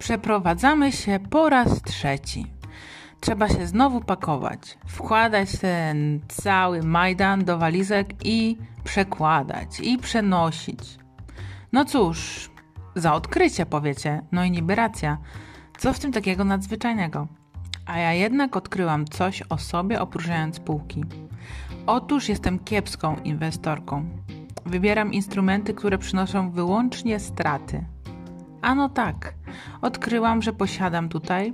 Przeprowadzamy się po raz trzeci. Trzeba się znowu pakować, wkładać ten cały Majdan do walizek i przekładać, i przenosić. No cóż, za odkrycie powiecie, no i niby racja. Co w tym takiego nadzwyczajnego? A ja jednak odkryłam coś o sobie opróżniając półki. Otóż jestem kiepską inwestorką. Wybieram instrumenty, które przynoszą wyłącznie straty. Ano tak, odkryłam, że posiadam tutaj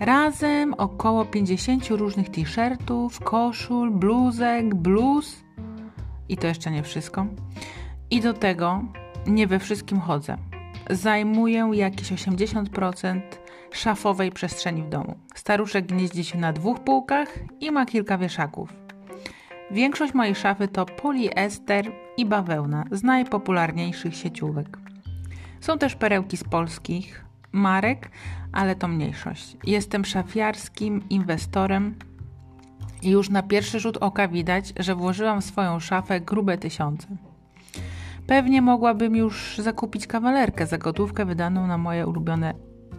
razem około 50 różnych t-shirtów, koszul, bluzek, bluz i to jeszcze nie wszystko. I do tego nie we wszystkim chodzę. Zajmuję jakieś 80% szafowej przestrzeni w domu. Staruszek gnieździ się na dwóch półkach i ma kilka wieszaków. Większość mojej szafy to poliester i bawełna z najpopularniejszych sieciówek. Są też perełki z polskich marek, ale to mniejszość. Jestem szafiarskim inwestorem i już na pierwszy rzut oka widać, że włożyłam w swoją szafę grube tysiące. Pewnie mogłabym już zakupić kawalerkę za gotówkę wydaną na moje ulubione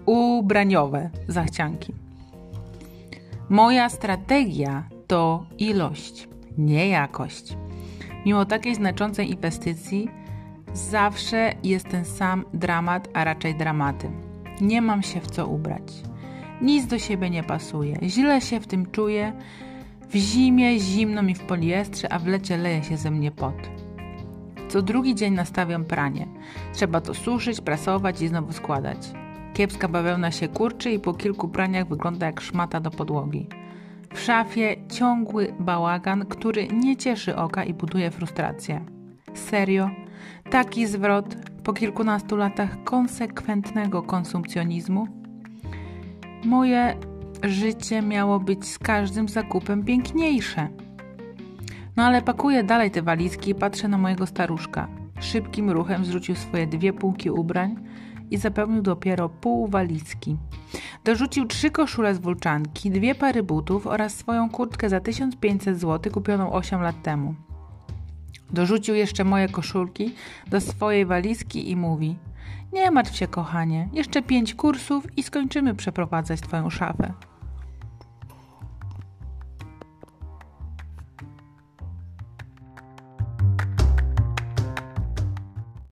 ubraniowe zachcianki. Moja strategia to ilość, nie jakość. Mimo takiej znaczącej inwestycji, zawsze jest ten sam dramat, a raczej dramaty. Nie mam się w co ubrać. Nic do siebie nie pasuje. Źle się w tym czuję. W zimie zimno mi w poliestrze, a w lecie leje się ze mnie pot. Co drugi dzień nastawiam pranie. Trzeba to suszyć, prasować i znowu składać. Kiepska bawełna się kurczy i po kilku praniach wygląda jak szmata do podłogi. W szafie ciągły bałagan, który nie cieszy oka i buduje frustrację. Serio? Taki zwrot po kilkunastu latach konsekwentnego konsumpcjonizmu? Moje życie miało być z każdym zakupem piękniejsze. No ale pakuję dalej te walizki i patrzę na mojego staruszka. Szybkim ruchem zrzucił swoje dwie półki ubrań i zapełnił dopiero pół walizki. Dorzucił trzy koszule z wulczanki, dwie pary butów oraz swoją kurtkę za 1500 zł kupioną 8 lat temu. Dorzucił jeszcze moje koszulki do swojej walizki i mówi: Nie martw się, kochanie, jeszcze pięć kursów i skończymy przeprowadzać twoją szafę.